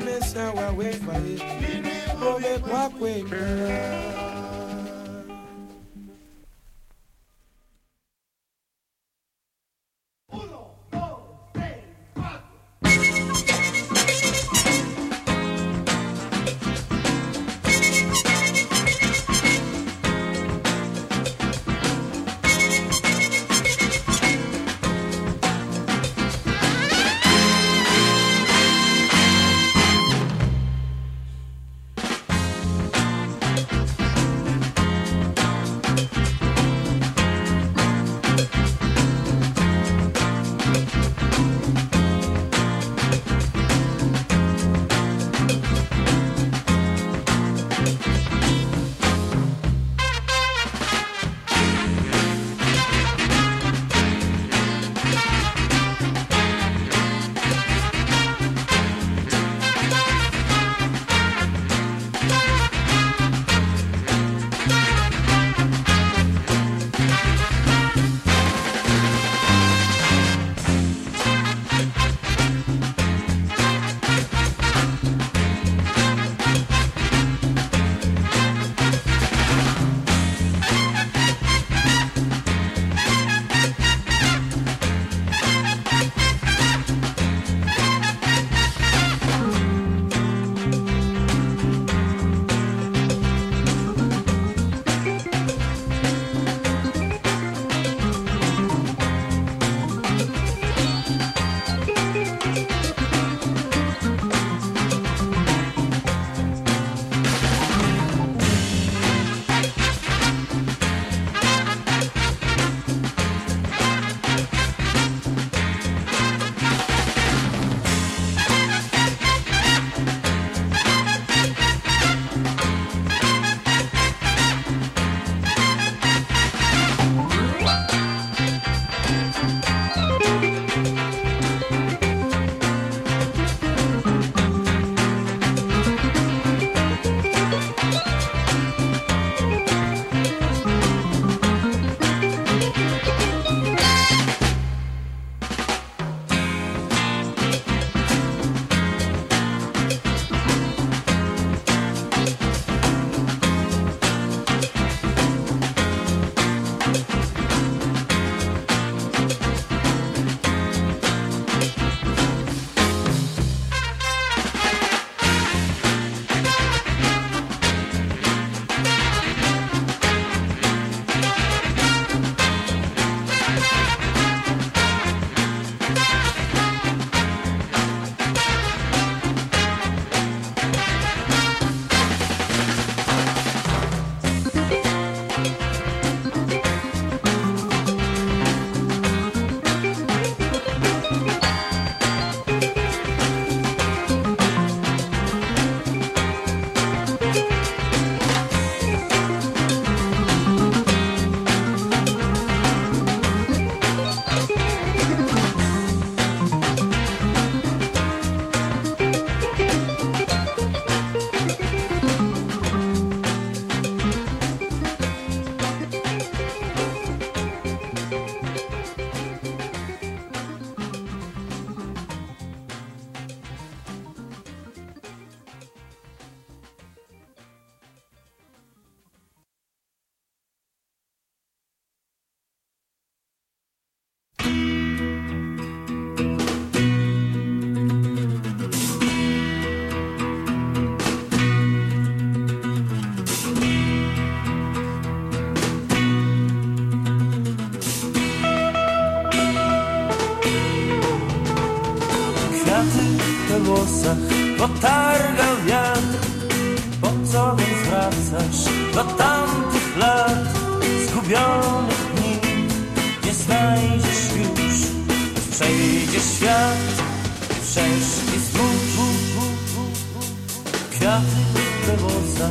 promise I will wait for it. Go make walkway, girl. do tamtych lat zgubionych dni nie znajdziesz już, przejdziesz świat, wszędzie znów kwiaty we włosach,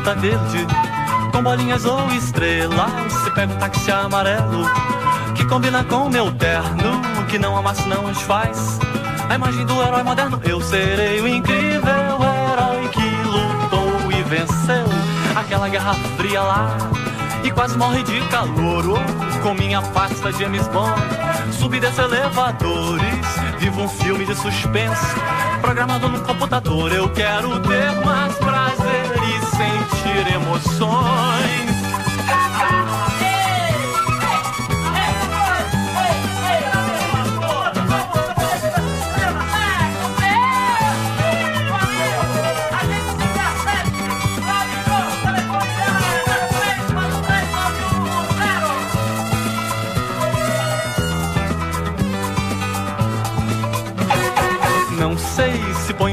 verde com bolinhas ou estrelas. Se pega um táxi amarelo que combina com meu terno, que não amassa não desfaz. A imagem do herói moderno, eu serei o incrível herói que lutou e venceu aquela guerra fria lá e quase morre de calor. Oh, com minha pasta de James Bond, subi desse elevadores, vivo um filme de suspense, programado no computador. Eu quero ter mais prazer sentir emoções.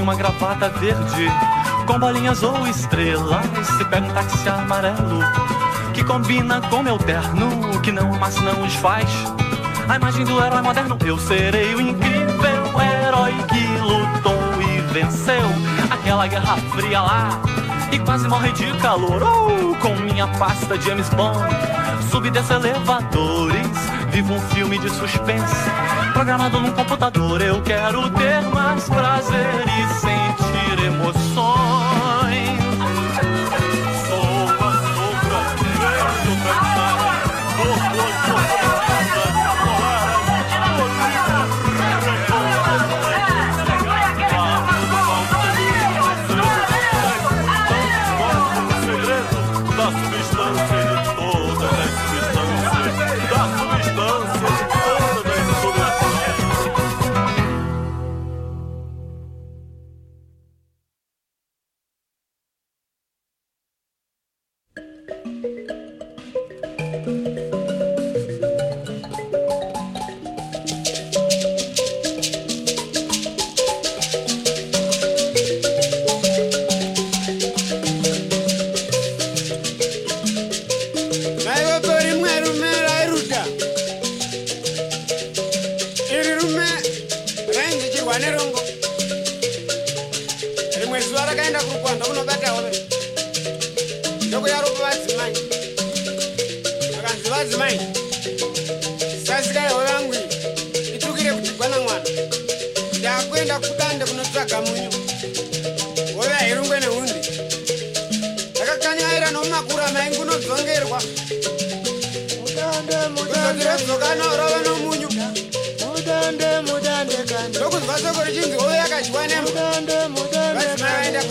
uma gravata verde com bolinhas ou estrelas. Se pega um táxi amarelo que combina com meu terno, que não amassa não desfaz. A imagem do herói moderno, eu serei o incrível herói que lutou e venceu aquela guerra fria lá e quase morre de calor. Oh, com minha pasta de James Bond, subi desse elevadores, vivo um filme de suspense programado num computador. Eu quero ter mais prazer e sentir emoções. mudande mudande. Dzokana urava nomunyu. Mudande mudande kande ndokunzwa soko richinzi hove yakadyiwa nemudande mudande vaenda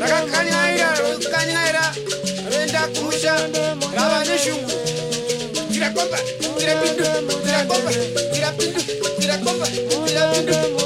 rakakanyaira rokanyaira roenda kumusha rava neshungu. Tirakomba tirapindu tirakomba tirapindu tirakomba tirapindu